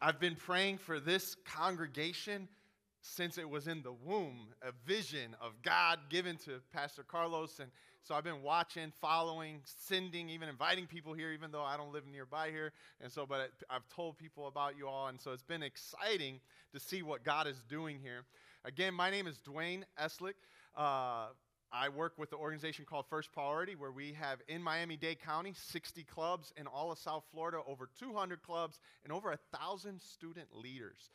I've been praying for this congregation since it was in the womb, a vision of God given to Pastor Carlos. And so I've been watching, following, sending, even inviting people here, even though I don't live nearby here. And so, but I've told people about you all. And so it's been exciting to see what God is doing here. Again, my name is Dwayne Eslick. Uh, I work with the organization called First Priority, where we have in Miami Dade County 60 clubs, in all of South Florida, over 200 clubs, and over a thousand student leaders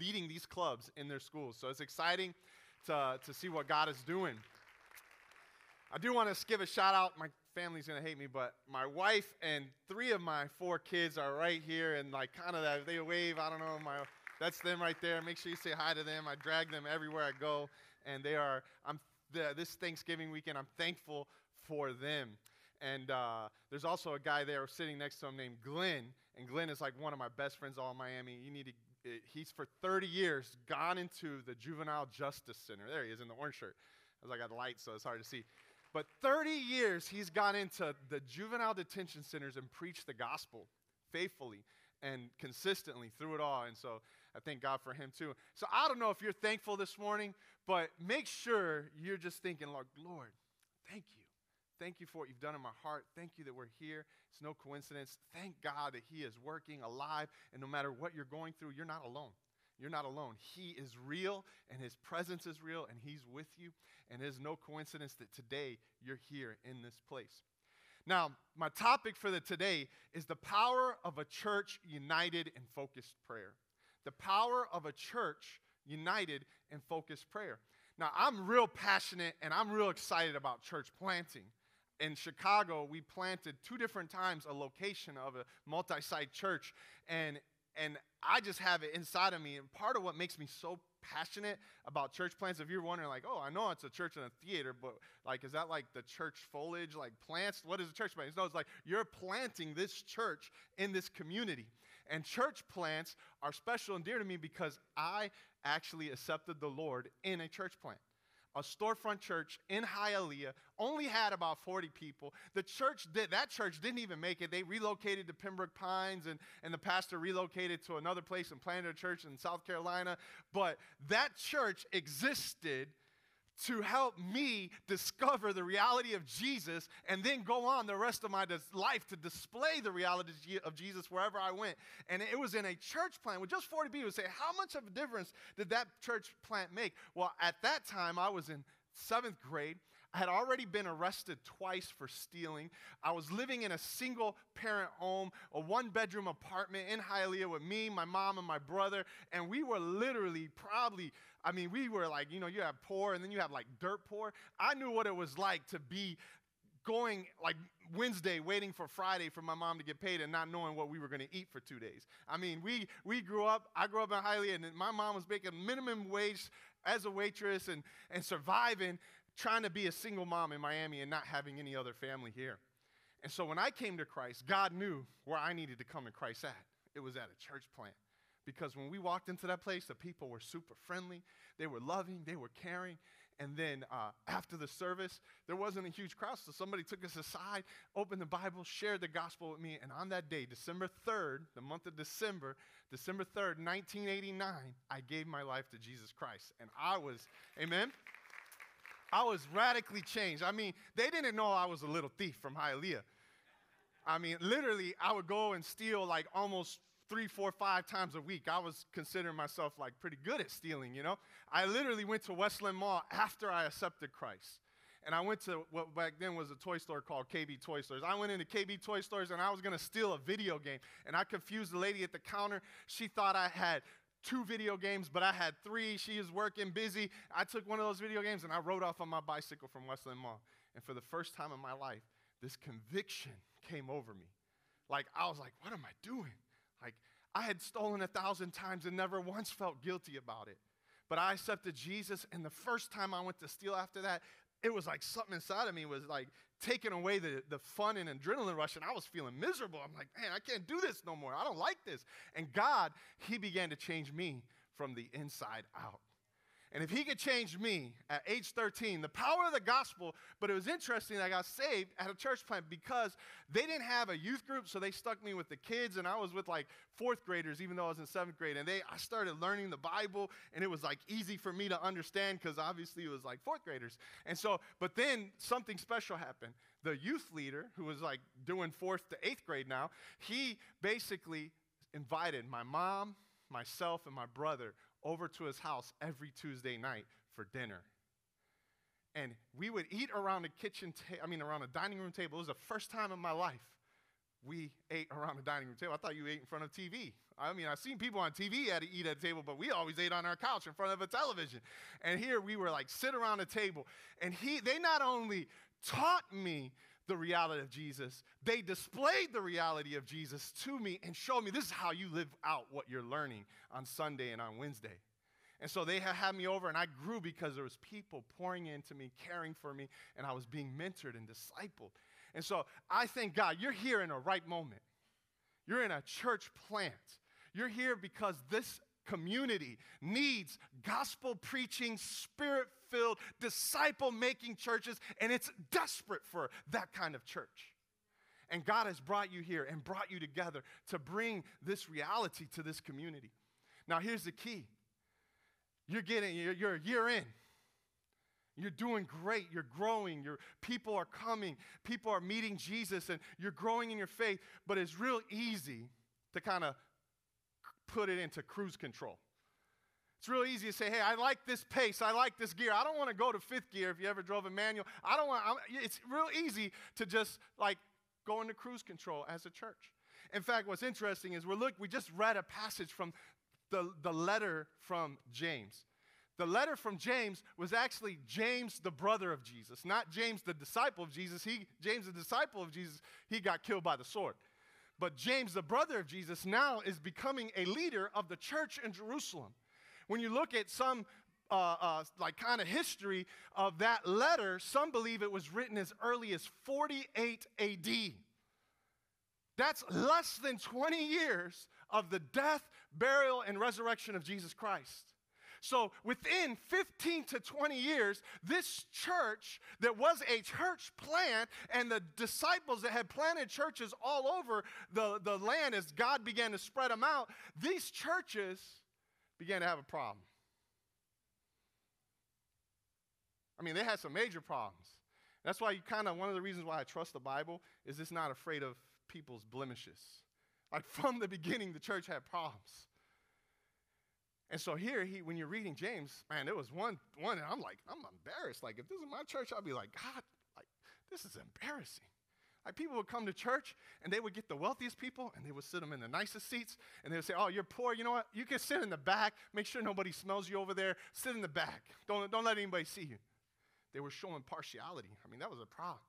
leading these clubs in their schools. So it's exciting to, to see what God is doing. I do want to give a shout out. My family's going to hate me, but my wife and three of my four kids are right here, and like kind of that, they wave. I don't know, my that's them right there. Make sure you say hi to them. I drag them everywhere I go, and they are. I'm the, this Thanksgiving weekend. I'm thankful for them. And uh, there's also a guy there sitting next to him named Glenn, and Glenn is like one of my best friends all in Miami. You need to. He's for 30 years gone into the juvenile justice center. There he is in the orange shirt. As I got the light, so it's hard to see. But 30 years he's gone into the juvenile detention centers and preached the gospel faithfully and consistently through it all. And so I thank God for him too. So I don't know if you're thankful this morning, but make sure you're just thinking, Lord, Lord, thank you. Thank you for what you've done in my heart. Thank you that we're here. It's no coincidence. Thank God that He is working alive. And no matter what you're going through, you're not alone. You're not alone. He is real, and His presence is real, and He's with you. And it is no coincidence that today you're here in this place. Now, my topic for the today is the power of a church united in focused prayer. The power of a church united in focused prayer. Now, I'm real passionate and I'm real excited about church planting. In Chicago, we planted two different times a location of a multi site church, and, and I just have it inside of me. And part of what makes me so passionate about church plants, if you're wondering, like, oh, I know it's a church and a theater, but like, is that like the church foliage, like plants? What is a church plant? No, it's like you're planting this church in this community. And church plants are special and dear to me because I actually accepted the Lord in a church plant a storefront church in Hialeah, only had about 40 people. The church did, that church didn't even make it. They relocated to Pembroke Pines, and, and the pastor relocated to another place and planted a church in South Carolina. But that church existed to help me discover the reality of Jesus and then go on the rest of my life to display the reality of Jesus wherever I went. And it was in a church plant with just 40 people. Say, how much of a difference did that church plant make? Well, at that time, I was in seventh grade. I had already been arrested twice for stealing. I was living in a single parent home, a one bedroom apartment in Hialeah with me, my mom, and my brother. And we were literally probably, I mean, we were like, you know, you have poor and then you have like dirt poor. I knew what it was like to be going like Wednesday waiting for Friday for my mom to get paid and not knowing what we were going to eat for two days. I mean, we, we grew up, I grew up in Hialeah, and my mom was making minimum wage as a waitress and, and surviving trying to be a single mom in Miami and not having any other family here. And so when I came to Christ, God knew where I needed to come to Christ at. It was at a church plant. Because when we walked into that place, the people were super friendly, they were loving, they were caring. And then uh, after the service, there wasn't a huge crowd, so somebody took us aside, opened the Bible, shared the gospel with me. And on that day, December 3rd, the month of December, December 3rd, 1989, I gave my life to Jesus Christ. And I was, amen? I was radically changed. I mean, they didn't know I was a little thief from Hialeah. I mean, literally, I would go and steal like almost three, four, five times a week. I was considering myself like pretty good at stealing, you know? I literally went to Westland Mall after I accepted Christ. And I went to what back then was a toy store called KB Toy Stores. I went into KB Toy Stores and I was gonna steal a video game. And I confused the lady at the counter. She thought I had two video games, but I had three. She was working busy. I took one of those video games and I rode off on my bicycle from Westland Mall. And for the first time in my life, this conviction came over me. Like, I was like, what am I doing? Like, I had stolen a thousand times and never once felt guilty about it. But I accepted Jesus, and the first time I went to steal after that, it was like something inside of me was like taking away the, the fun and adrenaline rush, and I was feeling miserable. I'm like, man, I can't do this no more. I don't like this. And God, He began to change me from the inside out. And if he could change me at age 13, the power of the gospel, but it was interesting I got saved at a church plant because they didn't have a youth group, so they stuck me with the kids, and I was with like fourth graders, even though I was in seventh grade. And they I started learning the Bible, and it was like easy for me to understand because obviously it was like fourth graders. And so, but then something special happened. The youth leader, who was like doing fourth to eighth grade now, he basically invited my mom, myself, and my brother over to his house every Tuesday night for dinner. And we would eat around the kitchen table, I mean, around a dining room table. It was the first time in my life we ate around the dining room table. I thought you ate in front of TV. I mean, I've seen people on TV had to eat at a table, but we always ate on our couch in front of a television. And here we were like sit around a table. And he, they not only taught me the reality of Jesus, they displayed the reality of Jesus to me and showed me this is how you live out what you're learning on Sunday and on Wednesday. And so they had me over, and I grew because there was people pouring into me, caring for me, and I was being mentored and discipled. And so I thank God you're here in a right moment. You're in a church plant. You're here because this community needs gospel preaching, spirit filled, disciple making churches, and it's desperate for that kind of church. And God has brought you here and brought you together to bring this reality to this community. Now, here's the key you're getting, you're, you're a year in. You're doing great. You're growing. Your people are coming. People are meeting Jesus, and you're growing in your faith. But it's real easy to kind of put it into cruise control. It's real easy to say, hey, I like this pace. I like this gear. I don't want to go to fifth gear if you ever drove a manual. I don't want, I'm, it's real easy to just like go into cruise control as a church. In fact, what's interesting is we're look, we just read a passage from the, the letter from James. The letter from James was actually James, the brother of Jesus, not James, the disciple of Jesus. He, James, the disciple of Jesus, he got killed by the sword. But James, the brother of Jesus, now is becoming a leader of the church in Jerusalem. When you look at some uh, uh, like kind of history of that letter, some believe it was written as early as 48 AD. That's less than 20 years of the death, burial, and resurrection of Jesus Christ. So within 15 to 20 years, this church that was a church plant and the disciples that had planted churches all over the, the land as God began to spread them out, these churches began to have a problem. I mean, they had some major problems. That's why you kind of, one of the reasons why I trust the Bible is it's not afraid of people's blemishes. Like from the beginning, the church had problems. And so here, he, when you're reading James, man, there was one, one, and I'm like, I'm embarrassed. Like, if this is my church, I'll be like, God, like, this is embarrassing. Like, people would come to church and they would get the wealthiest people and they would sit them in the nicest seats and they would say, Oh, you're poor. You know what? You can sit in the back. Make sure nobody smells you over there. Sit in the back. Don't, don't let anybody see you. They were showing partiality. I mean, that was a problem.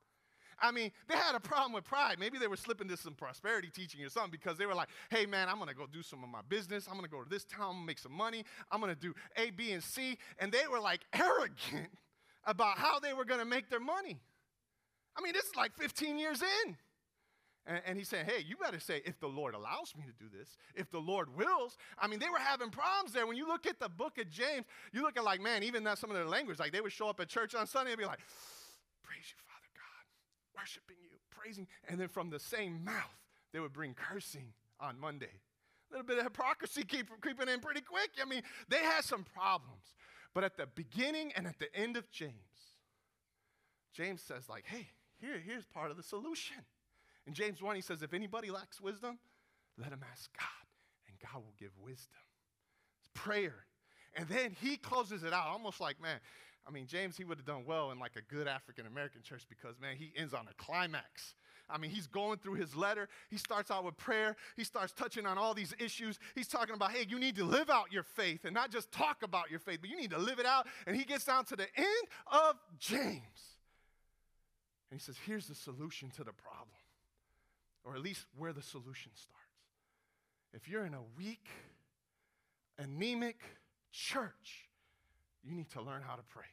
I mean, they had a problem with pride. Maybe they were slipping into some prosperity teaching or something because they were like, hey, man, I'm going to go do some of my business. I'm going to go to this town, make some money. I'm going to do A, B, and C. And they were like arrogant about how they were going to make their money. I mean, this is like 15 years in. And, and, he said, Hey, you better say, if the Lord allows me to do this, if the Lord wills. I mean, they were having problems there. When you look at the book of James, you look at like, man, even that some of their language, like they would show up at church on Sunday and be like, Praise you, Father God, worshiping you, praising. And then from the same mouth, they would bring cursing on Monday. A little bit of hypocrisy keep, creeping in pretty quick. I mean, they had some problems. But at the beginning and at the end of James, James says, like, hey, here, here's part of the solution. In James 1, he says, if anybody lacks wisdom, let him ask God, and God will give wisdom. It's prayer. And then he closes it out, almost like, man, I mean, James, he would have done well in like a good African American church because, man, he ends on a climax. I mean, he's going through his letter. He starts out with prayer. He starts touching on all these issues. He's talking about, hey, you need to live out your faith and not just talk about your faith, but you need to live it out. And he gets down to the end of James. And he says, here's the solution to the problem, or at least where the solution starts. If you're in a weak, anemic church, you need to learn how to pray.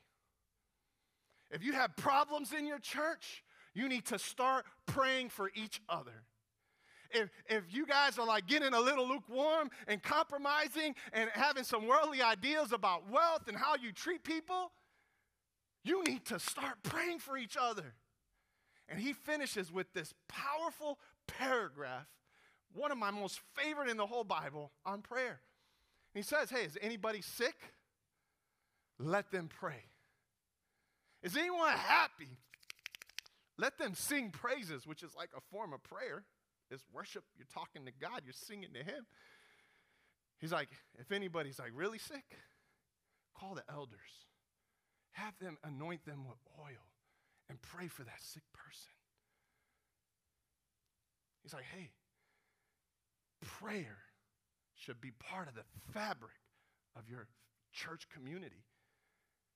If you have problems in your church, you need to start praying for each other. if, if you guys are like getting a little lukewarm and compromising and having some worldly ideas about wealth and how you treat people, you need to start praying for each other. And he finishes with this powerful paragraph, one of my most favorite in the whole Bible, on prayer. he says, Hey, is anybody sick? Let them pray. Is anyone happy? Let them sing praises, which is like a form of prayer. It's worship. You're talking to God, you're singing to Him. He's like, if anybody's like really sick, call the elders. Have them anoint them with oil and pray for that sick person. He's like, hey, prayer should be part of the fabric of your church community.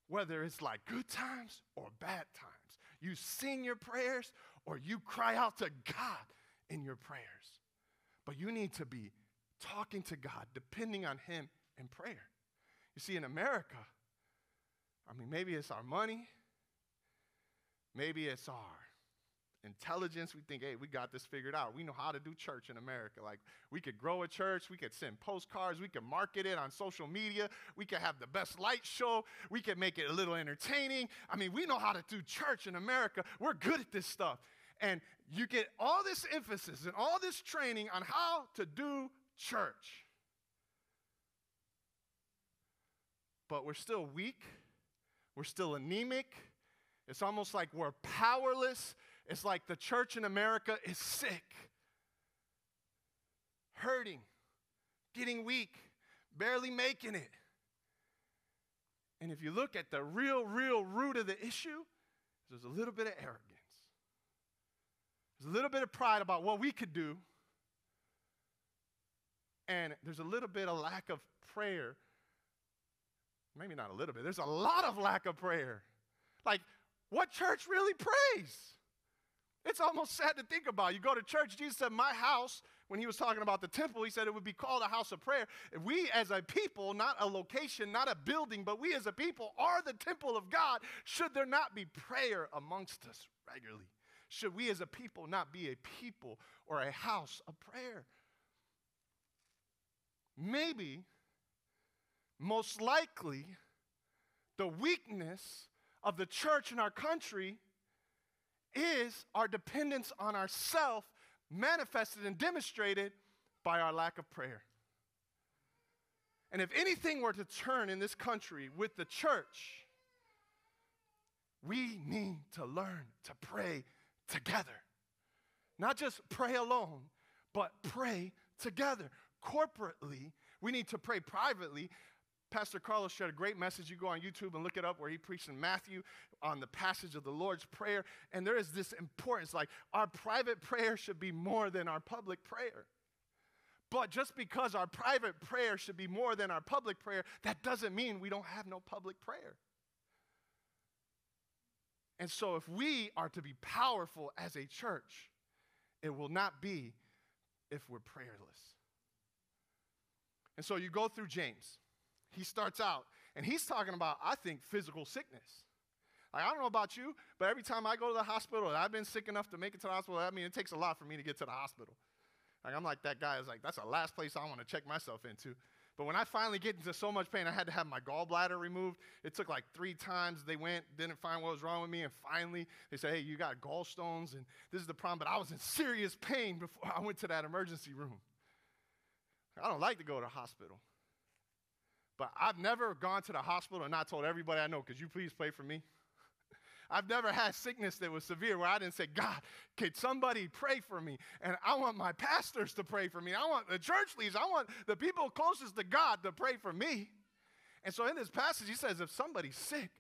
Whether it's like good times or bad times. You sing your prayers or you cry out to God in your prayers. But you need to be talking to God, depending on Him in prayer. You see, in America, I mean, maybe it's our money, maybe it's our intelligence. We think, hey, we got this figured out. We know how to do church in America. Like, we could grow a church, we could send postcards, we could market it on social media, we could have the best light show, we could make it a little entertaining. I mean, we know how to do church in America. We're good at this stuff. And you get all this emphasis and all this training on how to do church. But we're still weak, we're still anemic. It's almost like we're powerless. It's like the church in America is sick, hurting, getting weak, barely making it. And if you look at the real, real root of the issue, there's a little bit of arrogance. There's a little bit of pride about what we could do. And there's a little bit of lack of prayer. Maybe not a little bit. There's a lot of lack of prayer. Like, what church really prays? It's almost sad to think about. You go to church, Jesus said, My house, when he was talking about the temple, he said it would be called a house of prayer. We as a people, not a location, not a building, but we as a people are the temple of God, should there not be prayer amongst us regularly? Should we as a people not be a people or a house of prayer? Maybe, most likely, the weakness of the church in our country is our dependence on ourself manifested and demonstrated by our lack of prayer. And if anything were to turn in this country with the church, we need to learn to pray together. Not just pray alone, but pray together. Corporately, we need to pray privately. Pastor Carlos shared a great message. You go on YouTube and look it up where he preached in Matthew on the passage of the Lord's Prayer. And there is this importance like our private prayer should be more than our public prayer. But just because our private prayer should be more than our public prayer, that doesn't mean we don't have no public prayer. And so, if we are to be powerful as a church, it will not be if we're prayerless. And so, you go through James he starts out and he's talking about, I think, physical sickness. Like, I don't know about you, but every time I go to the hospital, I've been sick enough to make it to the hospital. I mean, it takes a lot for me to get to the hospital. Like, I'm like that guy is like, that's the last place I want to check myself into. But when I finally get into so much pain, I had to have my gallbladder removed. It took like three times. They went, didn't find what was wrong with me, and finally they said, "Hey, you got gallstones, and this is the problem." But I was in serious pain before I went to that emergency room. I don't like to go to the hospital. But I've never gone to the hospital and not told everybody I know, could you please pray for me? I've never had sickness that was severe where I didn't say, God, could somebody pray for me? And I want my pastors to pray for me. I want the church leaders, I want the people closest to God to pray for me. And so in this passage, he says, if somebody's sick,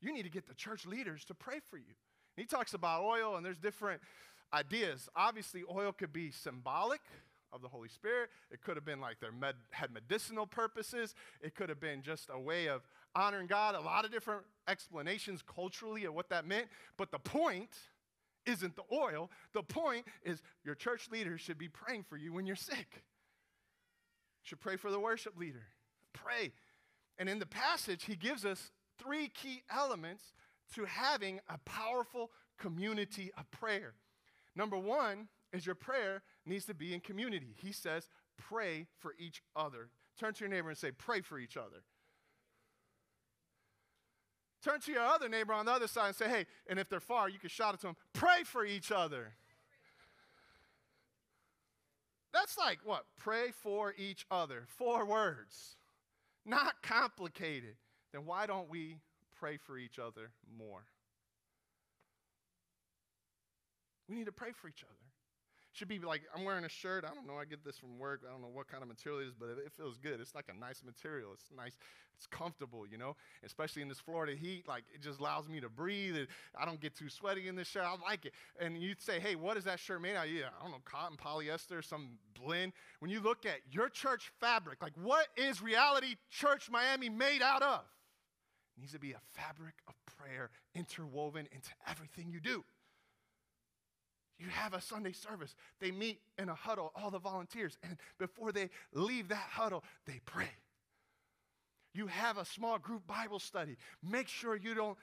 you need to get the church leaders to pray for you. And he talks about oil, and there's different ideas. Obviously, oil could be symbolic of the Holy Spirit. It could have been like they med- had medicinal purposes. It could have been just a way of honoring God. A lot of different explanations culturally of what that meant. But the point isn't the oil. The point is your church leaders should be praying for you when you're sick. Should pray for the worship leader. Pray. And in the passage, he gives us three key elements to having a powerful community of prayer. Number one is your prayer needs to be in community. He says, pray for each other. Turn to your neighbor and say, pray for each other. Turn to your other neighbor on the other side and say, hey, and if they're far, you can shout it to them, pray for each other. That's like what? Pray for each other. Four words. Not complicated. Then why don't we pray for each other more? We need to pray for each other should be like I'm wearing a shirt. I don't know. I get this from work. I don't know what kind of material it is, but it, feels good. It's like a nice material. It's nice. It's comfortable, you know. Especially in this Florida heat, like it just allows me to breathe. It, I don't get too sweaty in this shirt. I like it. And you'd say, hey, what is that shirt made out? of? Yeah, I don't know, cotton, polyester, some blend. When you look at your church fabric, like what is Reality Church Miami made out of? It needs to be a fabric of prayer interwoven into everything you do. You have a Sunday service. They meet in a huddle, all the volunteers, and before they leave that huddle, they pray. You have a small group Bible study. Make sure you don't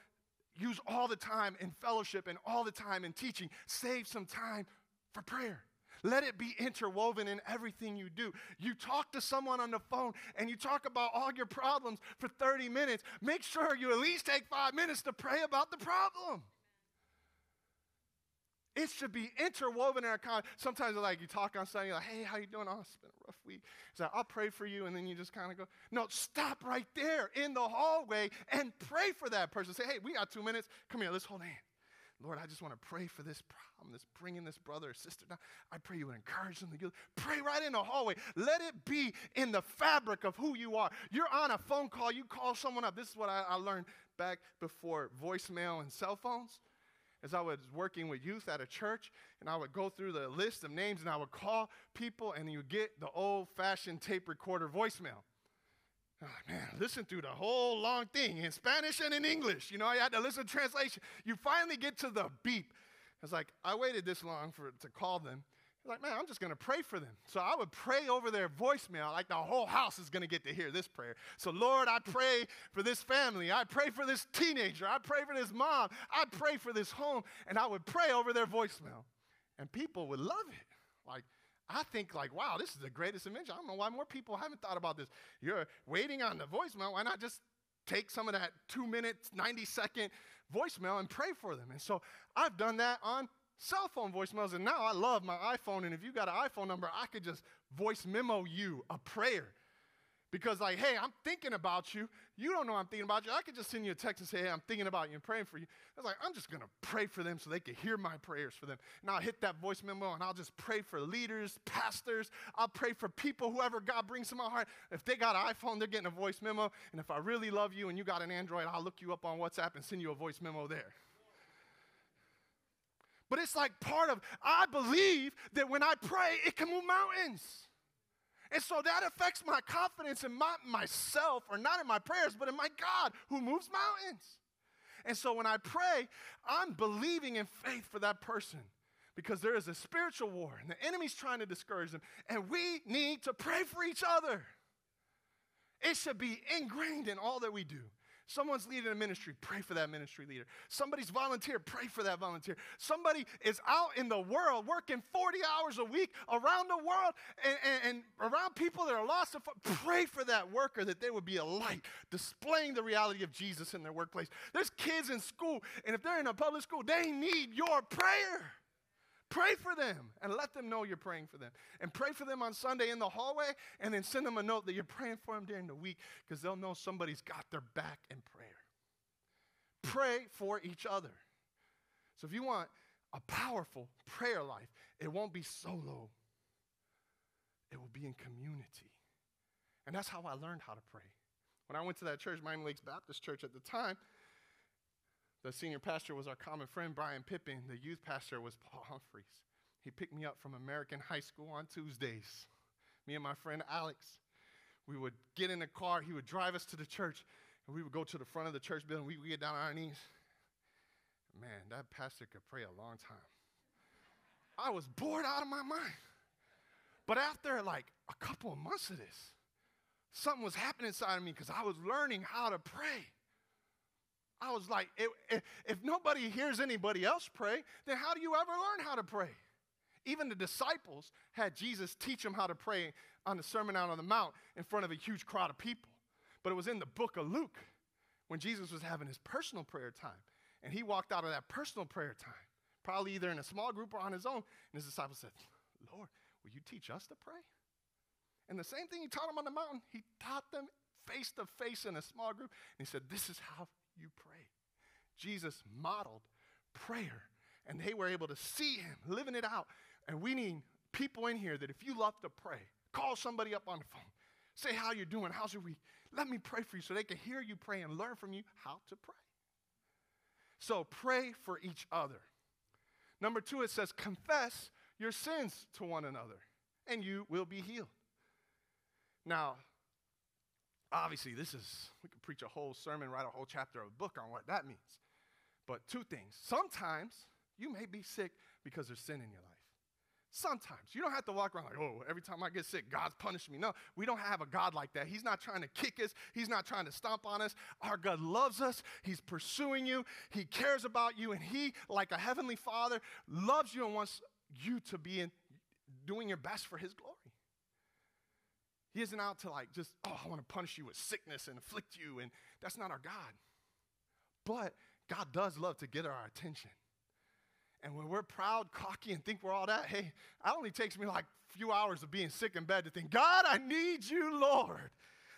use all the time in fellowship and all the time in teaching. Save some time for prayer. Let it be interwoven in everything you do. You talk to someone on the phone and you talk about all your problems for 30 minutes. Make sure you at least take five minutes to pray about the problem. It should be interwoven in our con. Sometimes like you talk on Sunday, you're like, hey, how you doing? Oh, it's been a rough week. So like, I'll pray for you, and then you just kind of go, no, stop right there in the hallway and pray for that person. Say, hey, we got two minutes. Come here, let's hold hands. Lord, I just want to pray for this problem, this bringing this brother or sister down. I pray you would encourage them to. Pray right in the hallway. Let it be in the fabric of who you are. You're on a phone call, you call someone up. This is what I, I learned back before voicemail and cell phones as I was working with youth at a church, and I would go through the list of names and I would call people, and you get the old fashioned tape recorder voicemail. Man, listen through the whole long thing in Spanish and in English. You know, I had to listen to translation. You finally get to the beep. It's like, I waited this long for to call them like, man, I'm just going to pray for them. So I would pray over their voicemail, like the whole house is going to get to hear this prayer. So, Lord, I pray for this family. I pray for this teenager. I pray for this mom. I pray for this home. And I would pray over their voicemail. And people would love it. Like, I think, like, wow, this is the greatest invention. I don't know why more people haven't thought about this. You're waiting on the voicemail. Why not just take some of that two minutes, 90 second voicemail and pray for them? And so I've done that on cell phone voicemails, and now I love my iPhone. And if you got an iPhone number, I could just voice memo you a prayer. Because, like, hey, I'm thinking about you. You don't know I'm thinking about you. I could just send you a text and say, hey, I'm thinking about you and praying for you. I was like, I'm just going to pray for them so they can hear my prayers for them. And I'll hit that voice memo and I'll just pray for leaders, pastors. I'll pray for people, whoever God brings to my heart. If they got an iPhone, they're getting a voice memo. And if I really love you and you got an Android, I'll look you up on WhatsApp and send you a voice memo there. But it's like part of, I believe that when I pray, it can move mountains. And so that affects my confidence in my, myself, or not in my prayers, but in my God who moves mountains. And so when I pray, I'm believing in faith for that person because there is a spiritual war and the enemy's trying to discourage them. And we need to pray for each other. It should be ingrained in all that we do. Someone's leading a ministry, pray for that ministry leader. Somebody's volunteer, pray for that volunteer. Somebody is out in the world working 40 hours a week around the world and, and, and around people that are lost. Pray for that worker that they would be a light, displaying the reality of Jesus in their workplace. There's kids in school, and if they're in a public school, they need your prayer. Pray for them and let them know you're praying for them. And pray for them on Sunday in the hallway and then send them a note that you're praying for them during the week because they'll know somebody's got their back in prayer. Pray for each other. So if you want a powerful prayer life, it won't be solo, it will be in community. And that's how I learned how to pray. When I went to that church, Miami Lakes Baptist Church at the time, the senior pastor was our common friend, Brian Pippin. The youth pastor was Paul Humphreys. He picked me up from American High School on Tuesdays. Me and my friend Alex, we would get in the car. He would drive us to the church, and we would go to the front of the church building. We would get down on our knees. Man, that pastor could pray a long time. I was bored out of my mind. But after like a couple of months of this, something was happening inside of me because I was learning how to pray. I was like, if, if, nobody hears anybody else pray, then how do you ever learn how to pray? Even the disciples had Jesus teach them how to pray on the Sermon Out on the Mount in front of a huge crowd of people. But it was in the book of Luke when Jesus was having his personal prayer time. And he walked out of that personal prayer time, probably either in a small group or on his own. And his disciples said, Lord, will you teach us to pray? And the same thing he taught them on the mountain, he taught them face to face in a small group. And he said, This is how you pray. Jesus modeled prayer, and they were able to see him living it out. And we need people in here that if you love to pray, call somebody up on the phone, say how you're doing, how's your week. Let me pray for you so they can hear you pray and learn from you how to pray. So pray for each other. Number two, it says, confess your sins to one another, and you will be healed. Now, obviously, this is, we could preach a whole sermon, write a whole chapter of a book on what that means. But two things. Sometimes you may be sick because there's sin in your life. Sometimes. You don't have to walk around like, oh, every time I get sick, God's punishing me. No, we don't have a God like that. He's not trying to kick us, He's not trying to stomp on us. Our God loves us, He's pursuing you, He cares about you, and He, like a heavenly Father, loves you and wants you to be in, doing your best for His glory. He isn't out to like just, oh, I want to punish you with sickness and afflict you, and that's not our God. But God does love to get our attention. And when we're proud, cocky, and think we're all that, hey, it only takes me like a few hours of being sick in bed to think, God, I need you, Lord.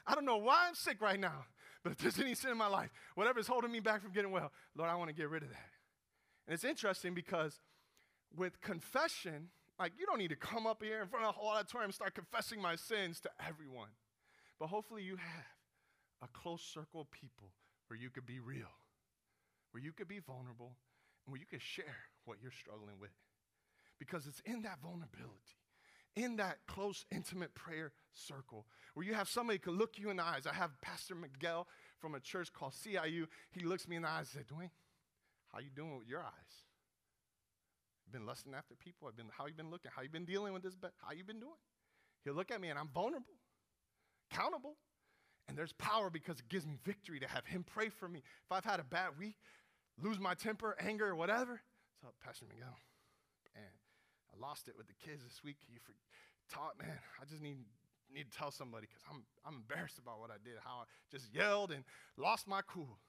I don't know why I'm sick right now, but if there's any sin in my life, whatever's holding me back from getting well, Lord, I want to get rid of that. And it's interesting because with confession, like you don't need to come up here in front of the whole auditorium and start confessing my sins to everyone. But hopefully you have a close circle of people where you could be real where you could be vulnerable and where you could share what you're struggling with. Because it's in that vulnerability, in that close, intimate prayer circle where you have somebody who can look you in the eyes. I have Pastor Miguel from a church called CIU. He looks me in the eyes and said, Dwayne, how you doing with your eyes? Been lusting after people? I've been, how you been looking? How you been dealing with this? How you been doing? He'll look at me and I'm vulnerable, accountable. And there's power because it gives me victory to have him pray for me. If I've had a bad week, lose my temper, anger, whatever. So, Pastor Miguel, man, I lost it with the kids this week. You for, taught, man, I just need, need to tell somebody because I'm, I'm embarrassed about what I did, how I just yelled and lost my cool.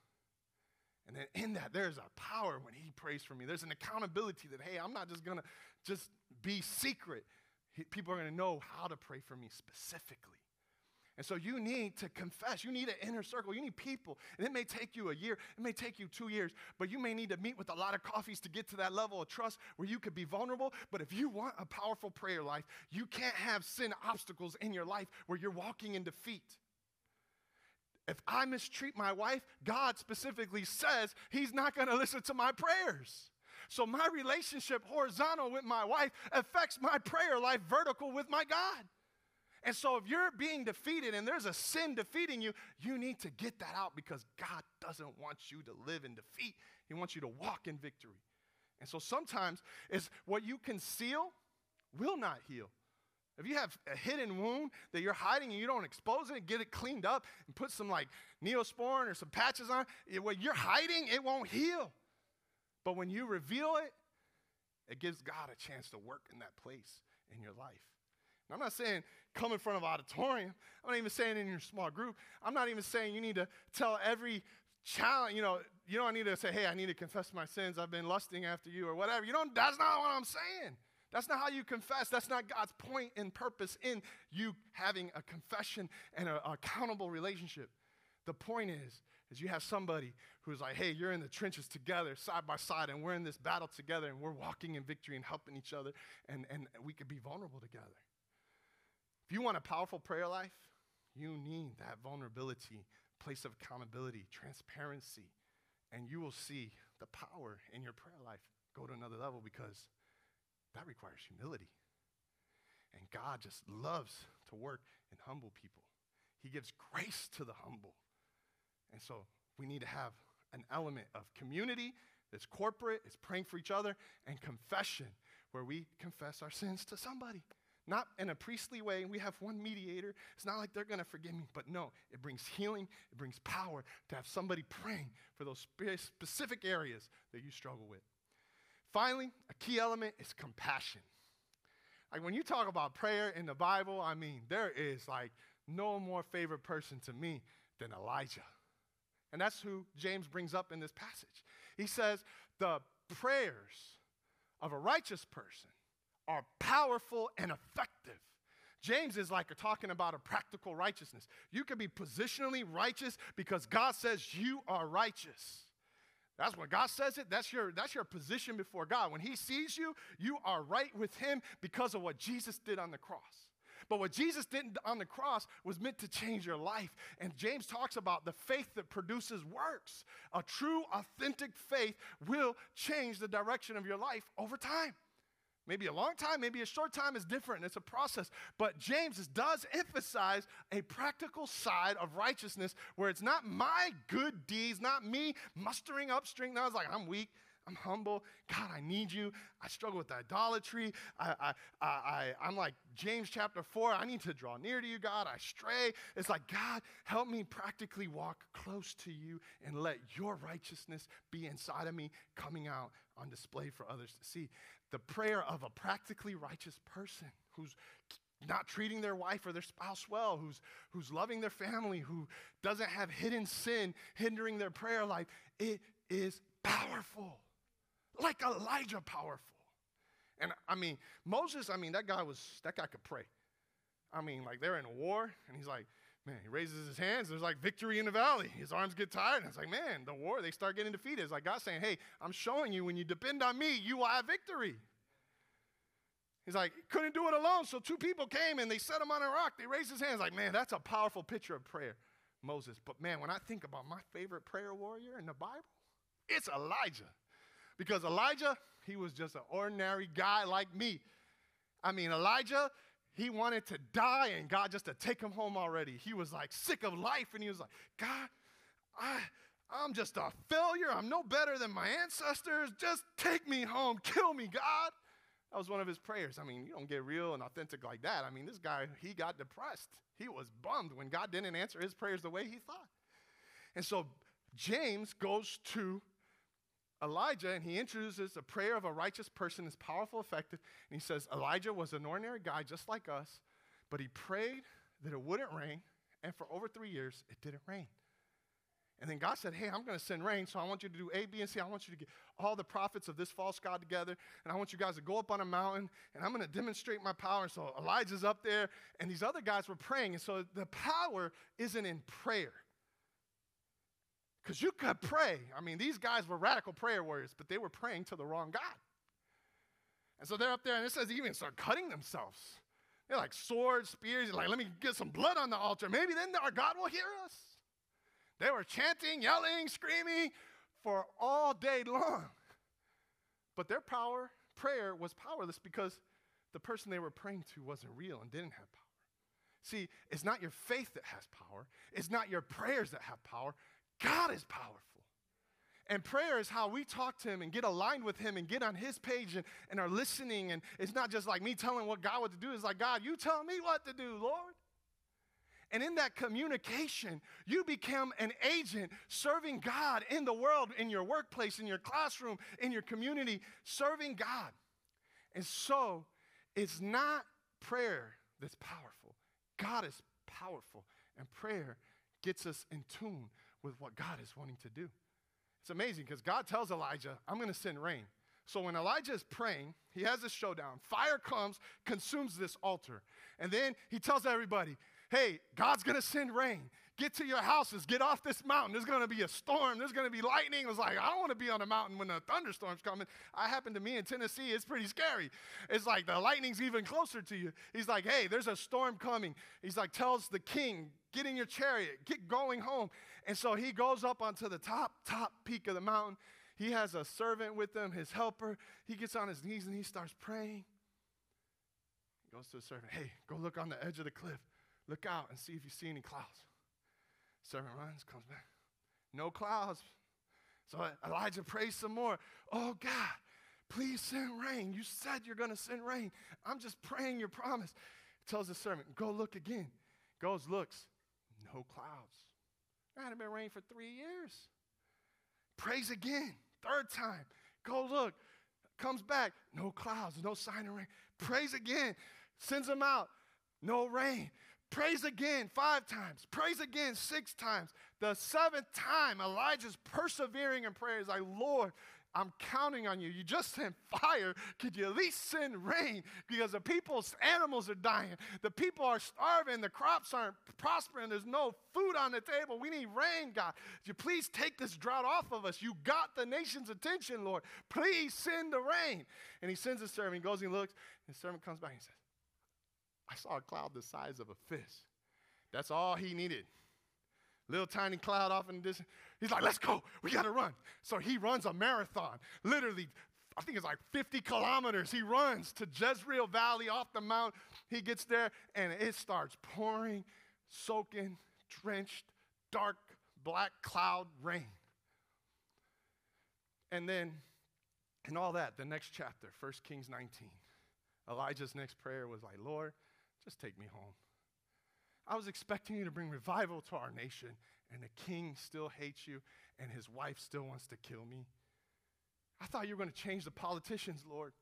And then in that, there's a power when he prays for me. There's an accountability that, hey, I'm not just going to just be secret. People are going to know how to pray for me specifically. And so you need to confess. You need an inner circle. You need people. And it may take you a year, it may take you two years, but you may need to meet with a lot of coffees to get to that level of trust where you could be vulnerable. But if you want a powerful prayer life, you can't have sin obstacles in your life where you're walking in defeat. If I mistreat my wife, God specifically says He's not going to listen to my prayers. So my relationship horizontal with my wife affects my prayer life vertical with my God. And so, if you're being defeated and there's a sin defeating you, you need to get that out because God doesn't want you to live in defeat. He wants you to walk in victory. And so, sometimes it's what you conceal will not heal. If you have a hidden wound that you're hiding and you don't expose it get it cleaned up and put some like neosporin or some patches on, it, what you're hiding, it won't heal. But when you reveal it, it gives God a chance to work in that place in your life. And I'm not saying come in front of an auditorium. I'm not even saying in your small group. I'm not even saying you need to tell every child, you know, you don't need to say, hey, I need to confess my sins. I've been lusting after you or whatever. You don't, that's not what I'm saying. That's not how you confess. That's not God's point and purpose in you having a confession and an accountable relationship. The point is, is you have somebody who's like, hey, you're in the trenches together, side by side, and we're in this battle together, and we're walking in victory and helping each other, and, and we could be vulnerable together. If you want a powerful prayer life, you need that vulnerability, place of accountability, transparency, and you will see the power in your prayer life go to another level because that requires humility. And God just loves to work in humble people. He gives grace to the humble. And so we need to have an element of community that's corporate, it's praying for each other, and confession, where we confess our sins to somebody. Not in a priestly way, we have one mediator. It's not like they're going to forgive me, but no, it brings healing, it brings power to have somebody praying for those specific areas that you struggle with. Finally, a key element is compassion. Like when you talk about prayer in the Bible, I mean, there is like no more favorite person to me than Elijah. And that's who James brings up in this passage. He says, the prayers of a righteous person are powerful and effective. James is like talking about a practical righteousness. You can be positionally righteous because God says you are righteous. That's when God says it. That's your, that's your position before God. When He sees you, you are right with Him because of what Jesus did on the cross. But what Jesus did on the cross was meant to change your life. And James talks about the faith that produces works. A true, authentic faith will change the direction of your life over time. Maybe a long time, maybe a short time is different. It's a process. But James does emphasize a practical side of righteousness where it's not my good deeds, not me mustering up strength. I was like, I'm weak. I'm humble. God, I need you. I struggle with idolatry. I, I, I, I, I'm like James chapter 4. I need to draw near to you, God. I stray. It's like, God, help me practically walk close to you and let your righteousness be inside of me, coming out on display for others to see the prayer of a practically righteous person who's not treating their wife or their spouse well, who's, who's loving their family, who doesn't have hidden sin hindering their prayer life, it is powerful. Like Elijah powerful. And I mean, Moses, I mean, that guy was, that guy could pray. I mean, like they're in a war, and he's like, man, he raises his hands. There's like victory in the valley. His arms get tired. And it's like, man, the war, they start getting defeated. It's like God saying, hey, I'm showing you when you depend on me, you will have victory. He's like, couldn't do it alone. So two people came and they set him on a rock. They raised his hands. Like, man, that's a powerful picture of prayer, Moses. But man, when I think about my favorite prayer warrior in the Bible, it's Elijah. Because Elijah, he was just an ordinary guy like me. I mean, Elijah, he wanted to die and God just to take him home already. He was like sick of life and he was like, God, I, I'm just a failure. I'm no better than my ancestors. Just take me home. Kill me, God. That was one of his prayers. I mean, you don't get real and authentic like that. I mean, this guy, he got depressed. He was bummed when God didn't answer his prayers the way he thought. And so James goes to Elijah and he introduces a prayer of a righteous person is powerful, effective. And he says, Elijah was an ordinary guy just like us, but he prayed that it wouldn't rain. And for over three years, it didn't rain. And then God said, Hey, I'm going to send rain, so I want you to do A, B, and C. I want you to get all the prophets of this false God together, and I want you guys to go up on a mountain, and I'm going to demonstrate my power. So Elijah's up there, and these other guys were praying. And so the power isn't in prayer. Because you could pray. I mean, these guys were radical prayer warriors, but they were praying to the wrong God. And so they're up there, and it says they even start cutting themselves. They're like swords, spears, like, let me get some blood on the altar. Maybe then our God will hear us. They were chanting, yelling, screaming for all day long. But their power, prayer, was powerless because the person they were praying to wasn't real and didn't have power. See, it's not your faith that has power, it's not your prayers that have power. God is powerful. And prayer is how we talk to Him and get aligned with Him and get on His page and, and are listening. And it's not just like me telling what God what to do. It's like, God, you tell me what to do, Lord. And in that communication, you become an agent serving God in the world, in your workplace, in your classroom, in your community, serving God. And so it's not prayer that's powerful. God is powerful. And prayer gets us in tune with what God is wanting to do. It's amazing because God tells Elijah, I'm going to send rain. So when Elijah is praying, he has this showdown. Fire comes, consumes this altar. And then he tells everybody, hey, God's going to send rain. Get to your houses. Get off this mountain. There's going to be a storm. There's going to be lightning. It was like, I don't want to be on a mountain when a thunderstorm's coming. I happen to me in Tennessee. It's pretty scary. It's like the lightning's even closer to you. He's like, hey, there's a storm coming. He's like, tells the king, get in your chariot, get going home. And so he goes up onto the top, top peak of the mountain. He has a servant with him, his helper. He gets on his knees and he starts praying. He goes to the servant, hey, go look on the edge of the cliff. Look out and see if you see any clouds. Servant runs, comes back. No clouds. So Elijah prays some more. Oh God, please send rain. You said you're going to send rain. I'm just praying your promise. Tells the servant, go look again. Goes, looks, no clouds. It hadn't been raining for three years. Prays again, third time. Go look. Comes back, no clouds, no sign of rain. Prays again. Sends them out. No rain. Prays again five times. Prays again six times. The seventh time, Elijah's persevering in prayer. He's like, Lord, I'm counting on you. You just sent fire. Could you at least send rain? Because the people's animals are dying. The people are starving. The crops aren't prospering. There's no food on the table. We need rain, God. Would you please take this drought off of us? You got the nation's attention, Lord. Please send the rain. And he sends his servant. He goes and he looks. And the servant comes back and says, I saw a cloud the size of a fist. That's all he needed. Little tiny cloud off in the distance. He's like, let's go. We got to run. So he runs a marathon. Literally, I think it's like 50 kilometers. He runs to Jezreel Valley off the mount. He gets there and it starts pouring, soaking, drenched, dark, black cloud rain. And then, in all that, the next chapter, 1 Kings 19, Elijah's next prayer was like, Lord, just take me home. I was expecting you to bring revival to our nation, and the king still hates you, and his wife still wants to kill me. I thought you were going to change the politicians, Lord.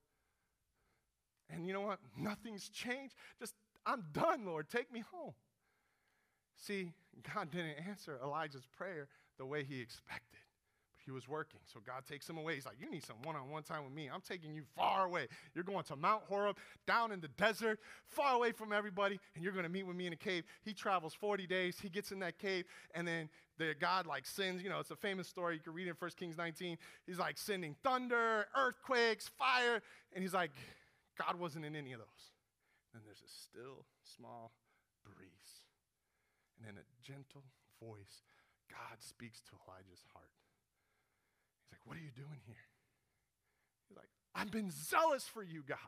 And you know what? Nothing's changed. Just, I'm done, Lord. Take me home. See, God didn't answer Elijah's prayer the way he expected. He was working. So God takes him away. He's like, You need some one on one time with me. I'm taking you far away. You're going to Mount Horeb, down in the desert, far away from everybody, and you're going to meet with me in a cave. He travels 40 days. He gets in that cave, and then the God like sends, you know, it's a famous story. You can read it in 1 Kings 19. He's like sending thunder, earthquakes, fire. And he's like, God wasn't in any of those. Then there's a still, small breeze. And then a gentle voice. God speaks to Elijah's heart. He's like, What are you doing here? He's like, I've been zealous for you, God.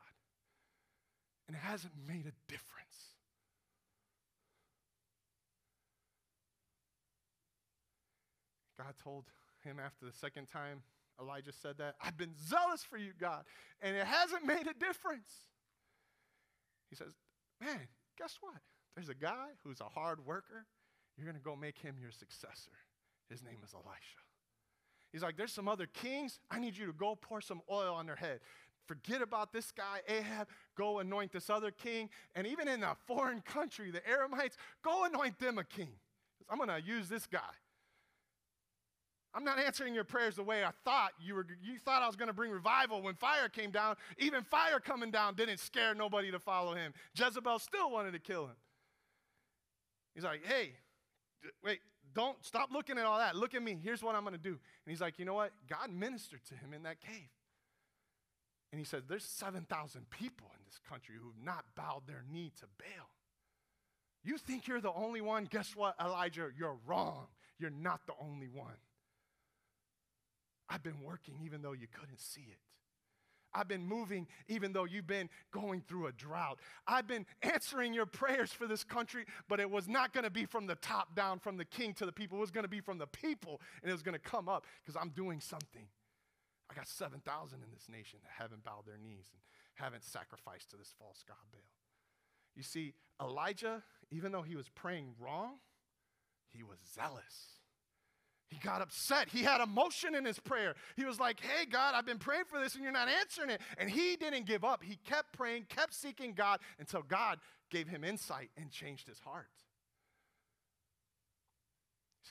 And it hasn't made a difference. God told him after the second time Elijah said that, I've been zealous for you, God, and it hasn't made a difference. He says, Man, guess what? There's a guy who's a hard worker. You're going to go make him your successor. His name is Elisha. He's like, There's some other kings. I need you to go pour some oil on their head. Forget about this guy, Ahab. Go anoint this other king. And even in a foreign country, the Aramites, go anoint them a king. I'm going to use this guy. I'm not answering your prayers the way I thought you were. You thought I was going to bring revival when fire came down. Even fire coming down didn't scare nobody to follow him. Jezebel still wanted to kill him. He's like, hey, wait, don't stop looking at all that. Look at me. Here's what I'm going to do. And he's like, you know what? God ministered to him in that cave. And he said, there's 7,000 people in this country who've not bowed their knee to Baal. You think you're the only one? Guess what, Elijah? You're wrong. You're not the only one. I've been working even though you couldn't see it. I've been moving even though you've been going through a drought. I've been answering your prayers for this country, but it was not going to be from the top down, from the king to the people. It was going to be from the people, and it was going to come up because I'm doing something. I got 7,000 in this nation that haven't bowed their knees and haven't sacrificed to this false God Baal. You see, Elijah, even though he was praying wrong, he was zealous. He got upset. He had emotion in his prayer. He was like, Hey, God, I've been praying for this and you're not answering it. And he didn't give up. He kept praying, kept seeking God until God gave him insight and changed his heart.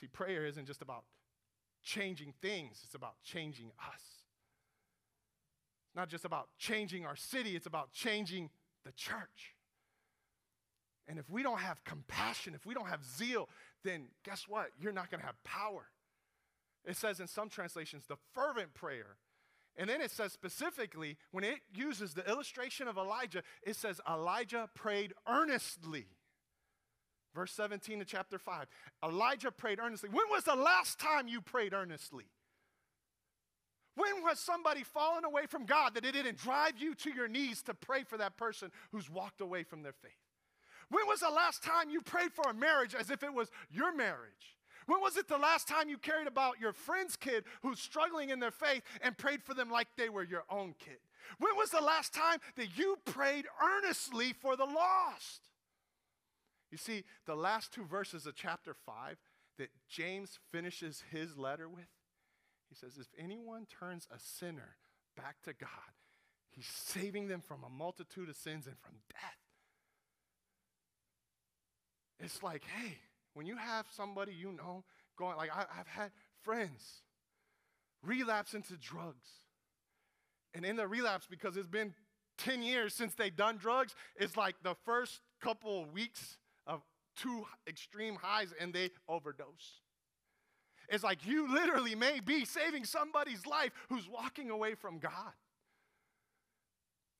See, prayer isn't just about changing things, it's about changing us. It's not just about changing our city, it's about changing the church. And if we don't have compassion, if we don't have zeal, then guess what? You're not going to have power. It says in some translations, the fervent prayer. And then it says specifically, when it uses the illustration of Elijah, it says Elijah prayed earnestly. Verse 17 of chapter 5. Elijah prayed earnestly. When was the last time you prayed earnestly? When was somebody fallen away from God that it didn't drive you to your knees to pray for that person who's walked away from their faith? When was the last time you prayed for a marriage as if it was your marriage? When was it the last time you cared about your friend's kid who's struggling in their faith and prayed for them like they were your own kid? When was the last time that you prayed earnestly for the lost? You see, the last two verses of chapter 5 that James finishes his letter with, he says, If anyone turns a sinner back to God, He's saving them from a multitude of sins and from death. It's like, hey, when you have somebody you know going, like I, have had friends relapse into drugs. And in the relapse, because it's been 10 years since they've done drugs, it's like the first couple of weeks of two extreme highs and they overdose. It's like you literally may be saving somebody's life who's walking away from God.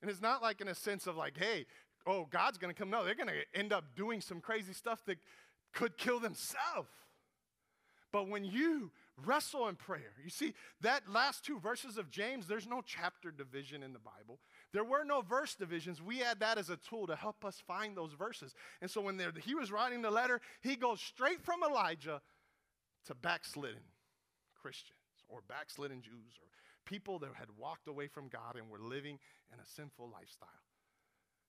And it's not like in a sense of like, hey, oh, God's gonna come. No, they're gonna end up doing some crazy stuff that could kill themselves. But when you wrestle in prayer, you see, that last two verses of James, there's no chapter division in the Bible. There were no verse divisions. We had that as a tool to help us find those verses. And so when he was writing the letter, he goes straight from Elijah to backslidden Christians or backslidden Jews or people that had walked away from God and were living in a sinful lifestyle.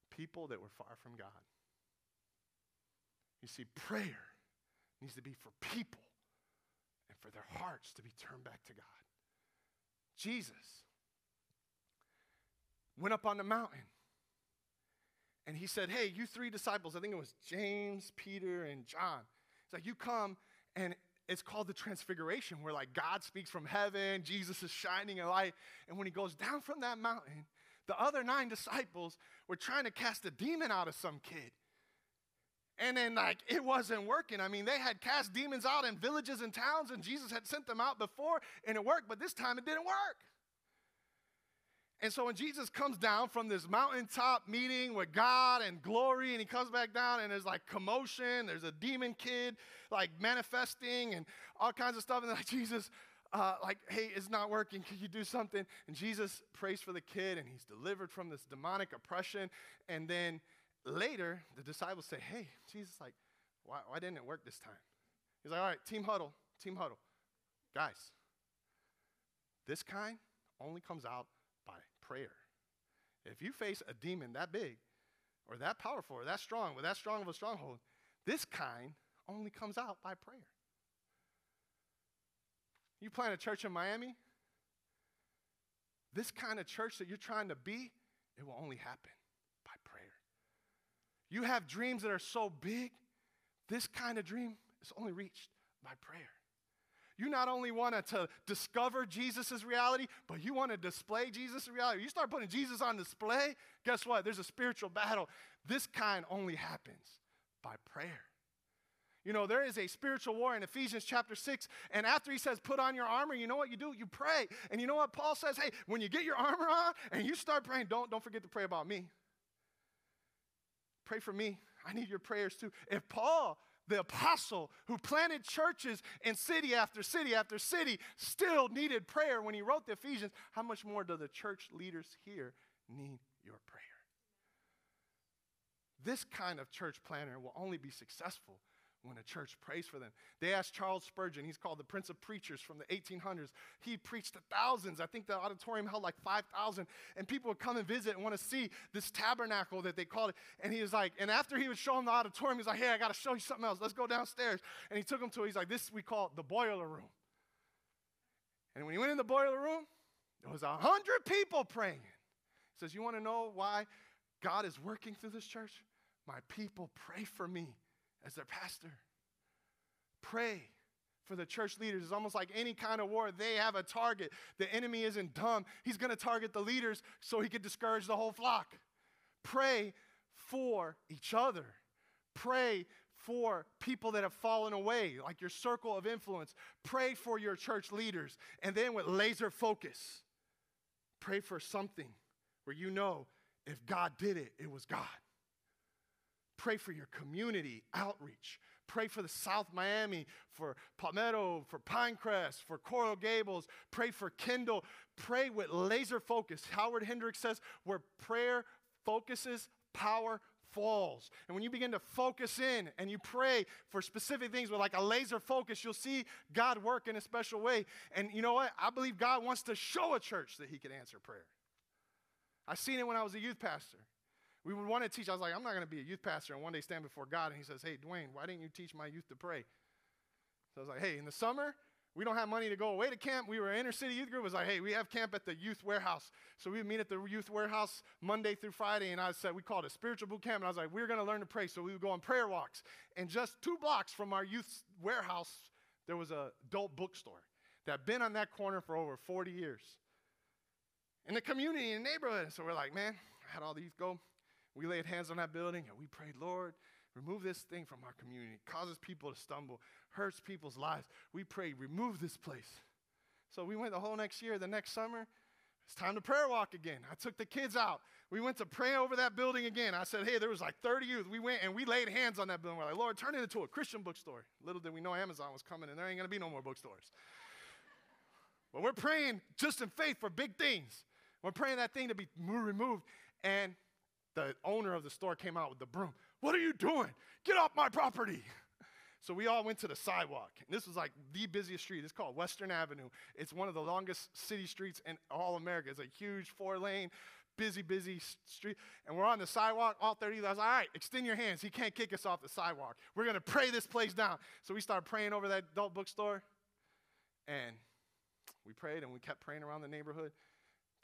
People that were far from God. You see, prayer needs to be for people and for their hearts to be turned back to God. Jesus went up on the mountain and he said, Hey, you three disciples, I think it was James, Peter, and John. It's like, You come and it's called the transfiguration, where like God speaks from heaven, Jesus is shining a light. And when he goes down from that mountain, the other nine disciples were trying to cast a demon out of some kid. And then, like, it wasn't working. I mean, they had cast demons out in villages and towns, and Jesus had sent them out before, and it worked, but this time it didn't work. And so when Jesus comes down from this mountaintop meeting with God and glory, and he comes back down, and there's like commotion, there's a demon kid like manifesting and all kinds of stuff. And like, Jesus, uh, like, hey, it's not working. Can you do something? And Jesus prays for the kid, and he's delivered from this demonic oppression. And then later, the disciples say, hey, Jesus, like, why, why didn't it work this time? He's like, all right, team huddle, team huddle. Guys, this kind only comes out by prayer. If you face a demon that big, or that powerful, or that strong, with that strong of a stronghold, this kind only comes out by prayer. You plant a church in Miami, this kind of church that you're trying to be, it will only happen. You have dreams that are so big, this kind of dream is only reached by prayer. You not only want to discover Jesus' reality, but you want to display Jesus' reality. You start putting Jesus on display, guess what? There's a spiritual battle. This kind only happens by prayer. You know, there is a spiritual war in Ephesians chapter 6. And after he says, put on your armor, you know what you do? You pray. And you know what Paul says? Hey, when you get your armor on and you start praying, don't, don't forget to pray about me. Pray for me. I need your prayers too. If Paul the apostle who planted churches in city after city after city still needed prayer when he wrote the Ephesians, how much more do the church leaders here need your prayer? This kind of church planner will only be successful when a church prays for them. They asked Charles Spurgeon, he's called the Prince of Preachers from the 1800s. He preached to thousands. I think the auditorium held like 5,000. And people would come and visit and want to see this tabernacle that they called it. And he was like, and after he would show them the auditorium, he's like, hey, I got to show you something else. Let's go downstairs. And he took them to, he's like, this we call the boiler room. And when he went in the boiler room, there was a hundred people praying. He says, you want to know why God is working through this church? My people pray for me as their pastor. Pray for the church leaders. It's almost like any kind of war, they have a target. The enemy isn't dumb. He's going to target the leaders so he could discourage the whole flock. Pray for each other. Pray for people that have fallen away, like your circle of influence. Pray for your church leaders. And then with laser focus, pray for something where you know if God did it, it was God. Pray for your community outreach. Pray for the South Miami, for Palmetto, for Pinecrest, for Coral Gables. Pray for Kendall. Pray with laser focus. Howard Hendricks says, where prayer focuses, power falls. And when you begin to focus in and you pray for specific things with like a laser focus, you'll see God work in a special way. And you know what? I believe God wants to show a church that He can answer prayer. I seen it when I was a youth pastor. We would want to teach. I was like, I'm not going to be a youth pastor and one day stand before God. And he says, Hey, Dwayne, why didn't you teach my youth to pray? So I was like, Hey, in the summer, we don't have money to go away to camp. We were inner city youth group. Was like, hey, we have camp at the youth warehouse. So we would meet at the youth warehouse Monday through Friday. And I said, we called it a spiritual boot camp. And I was like, we're going to learn to pray. So we would go on prayer walks. And just two blocks from our youth warehouse, there was a adult bookstore that had been on that corner for over 40 years. In the community, in the neighborhood. So we're like, man, I had all these go. We laid hands on that building and we prayed, Lord, remove this thing from our community. It causes people to stumble, hurts people's lives. We prayed, remove this place. So we went the whole next year. The next summer, it's time to prayer walk again. I took the kids out. We went to pray over that building again. I said, hey, there was like 30 youth. We went and we laid hands on that building. We're like, Lord, turn it into a Christian bookstore. Little did we know Amazon was coming and there ain't going to be no more bookstores. but we're praying just in faith for big things. We're praying that thing to be removed. And the owner of the store came out with the broom. What are you doing? Get off my property. So we all went to the sidewalk. And this was like the busiest street. It's called Western Avenue. It's one of the longest city streets in all America. It's a huge four lane, busy, busy street. And we're on the sidewalk, all 30 of us. All right, extend your hands. He can't kick us off the sidewalk. We're going to pray this place down. So we started praying over that adult bookstore. And we prayed and we kept praying around the neighborhood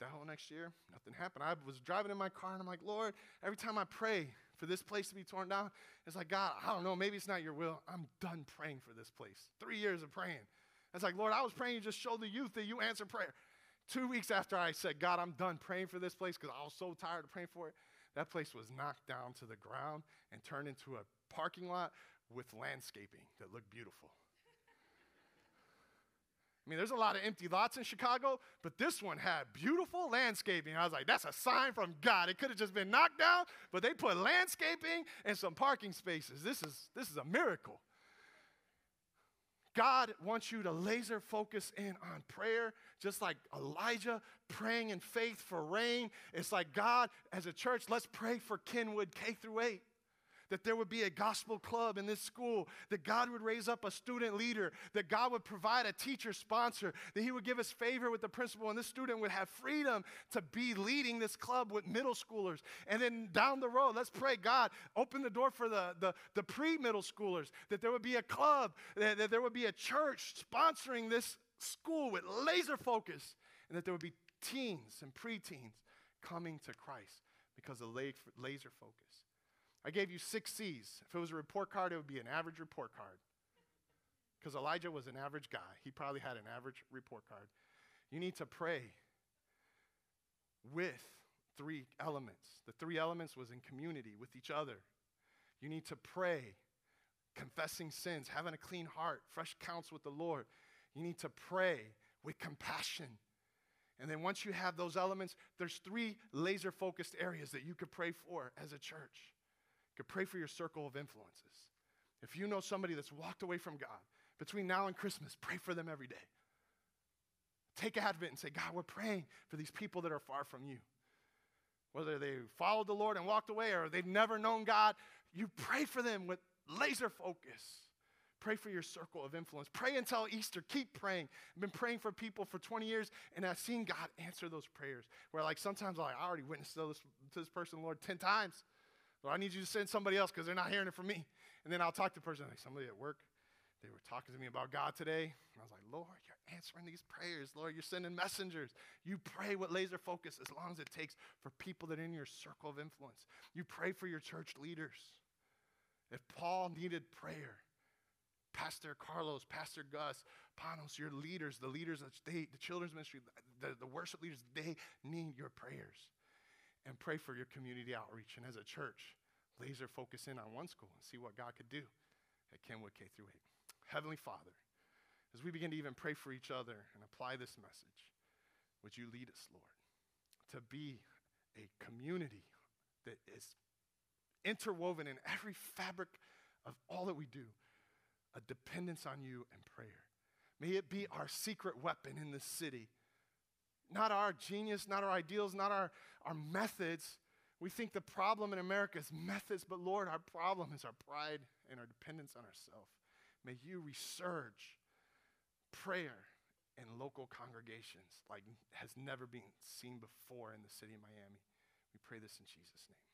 that whole next year, nothing happened. I was driving in my car and I'm like, Lord, every time I pray for this place to be torn down, it's like, God, I don't know, maybe it's not your will. I'm done praying for this place. Three years of praying. It's like, Lord, I was praying, you just show the youth that you answer prayer. Two weeks after I said, God, I'm done praying for this place because I was so tired of praying for it, that place was knocked down to the ground and turned into a parking lot with landscaping that looked beautiful. I mean, there's a lot of empty lots in Chicago, but this one had beautiful landscaping. I was like, that's a sign from God. It could have just been knocked down, but they put landscaping and some parking spaces. This is, this is a miracle. God wants you to laser focus in on prayer, just like Elijah praying in faith for rain. It's like God, as a church, let's pray for Kenwood K through 8 that there would be a gospel club in this school, that God would raise up a student leader, that God would provide a teacher sponsor, that He would give us favor with the principal, and this student would have freedom to be leading this club with middle schoolers. And then down the road, let's pray, God, open the door for the, the, the pre middle schoolers, that there would be a club, that, that there would be a church sponsoring this school with laser focus, and that there would be teens and preteens coming to Christ because of laser focus. I gave you six C's. If it was a report card, it would be an average report card. Because Elijah was an average guy. He probably had an average report card. You need to pray with three elements. The three elements was in community with each other. You need to pray, confessing sins, having a clean heart, fresh counts with the Lord. You need to pray with compassion. And then once you have those elements, there's three laser focused areas that you could pray for as a church could pray for your circle of influences. If you know somebody that's walked away from God, between now and Christmas, pray for them every day. Take Advent and say, God, we're praying for these people that are far from you. Whether they followed the Lord and walked away or they've never known God, you pray for them with laser focus. Pray for your circle of influence. Pray until Easter. Keep praying. I've been praying for people for 20 years, and I've seen God answer those prayers. Where, like, sometimes I'm like, I already witnessed to this, to this person, Lord, 10 times. Lord, I need you to send somebody else because they're not hearing it from me. And then I'll talk to the person, like somebody at work, they were talking to me about God today. And I was like, Lord, you're answering these prayers. Lord, you're sending messengers. You pray with laser focus as long as it takes for people that are in your circle of influence. You pray for your church leaders. If Paul needed prayer, Pastor Carlos, Pastor Gus, Panos, your leaders, the leaders of the, the children's ministry, the, the worship leaders, they need your prayers and pray for your community outreach. And as a church, laser focus in on one school and see what God could do at Kenwood K through 8. Heavenly Father, as we begin to even pray for each other and apply this message, would you lead us, Lord, to be a community that is interwoven in every fabric of all that we do, a dependence on you and prayer. May it be our secret weapon in this city not our genius, not our ideals, not our, our methods. We think the problem in America is methods, but Lord, our problem is our pride and our dependence on ourselves. May you resurge prayer in local congregations like has never been seen before in the city of Miami. We pray this in Jesus' name.